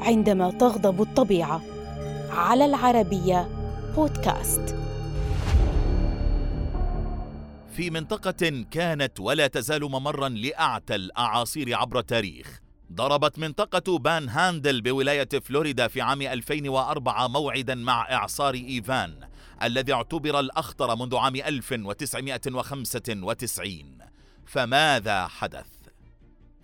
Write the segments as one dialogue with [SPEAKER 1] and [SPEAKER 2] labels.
[SPEAKER 1] عندما تغضب الطبيعة. على العربية بودكاست.
[SPEAKER 2] في منطقة كانت ولا تزال ممرا لأعتى الأعاصير عبر التاريخ. ضربت منطقة بان هاندل بولاية فلوريدا في عام 2004 موعدا مع إعصار إيفان الذي اعتبر الأخطر منذ عام 1995 فماذا حدث؟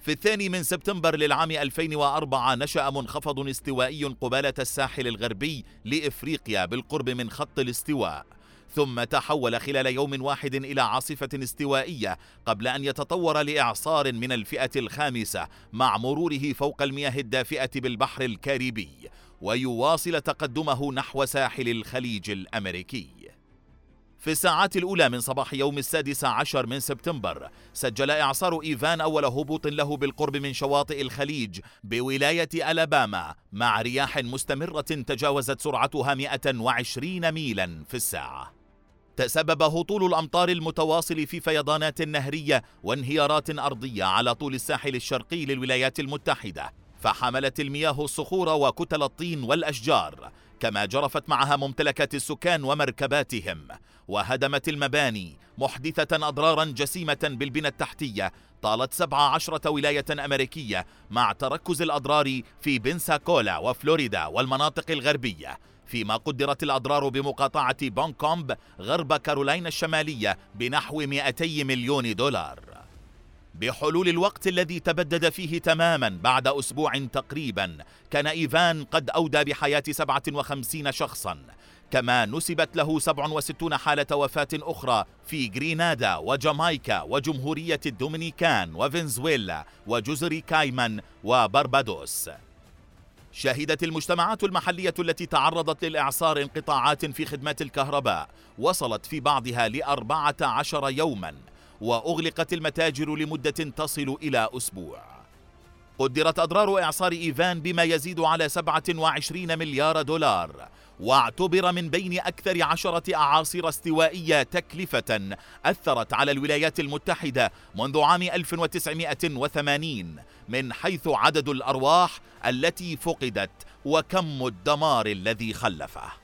[SPEAKER 2] في الثاني من سبتمبر للعام 2004 نشأ منخفض استوائي قبالة الساحل الغربي لإفريقيا بالقرب من خط الاستواء ثم تحول خلال يوم واحد إلى عاصفة استوائية قبل أن يتطور لإعصار من الفئة الخامسة مع مروره فوق المياه الدافئة بالبحر الكاريبي ويواصل تقدمه نحو ساحل الخليج الأمريكي. في الساعات الأولى من صباح يوم السادس عشر من سبتمبر سجل إعصار إيفان أول هبوط له بالقرب من شواطئ الخليج بولاية ألاباما مع رياح مستمرة تجاوزت سرعتها 120 ميلا في الساعة. تسبب هطول الأمطار المتواصل في فيضانات نهرية وانهيارات أرضية على طول الساحل الشرقي للولايات المتحدة فحملت المياه الصخور وكتل الطين والأشجار. كما جرفت معها ممتلكات السكان ومركباتهم وهدمت المباني محدثة أضرارا جسيمة بالبنى التحتية طالت 17 ولاية أمريكية مع تركز الأضرار في بنساكولا وفلوريدا والمناطق الغربية. فيما قدرت الأضرار بمقاطعة بونكومب غرب كارولاينا الشمالية بنحو 200 مليون دولار. بحلول الوقت الذي تبدد فيه تماما بعد أسبوع تقريبا كان إيفان قد أودى بحياة 57 شخصا. كما نسبت له 67 حالة وفاة أخرى في غرينادا وجامايكا وجمهورية الدومينيكان وفنزويلا وجزر كايمان وبربادوس. شهدت المجتمعات المحلية التي تعرضت للإعصار انقطاعات في خدمات الكهرباء وصلت في بعضها لأربعة عشر يوما. وأغلقت المتاجر لمدة تصل إلى أسبوع. قدرت أضرار إعصار إيفان بما يزيد على 27 مليار دولار واعتبر من بين أكثر عشرة أعاصير استوائية تكلفة أثرت على الولايات المتحدة منذ عام 1980 من حيث عدد الأرواح التي فقدت وكم الدمار الذي خلفه.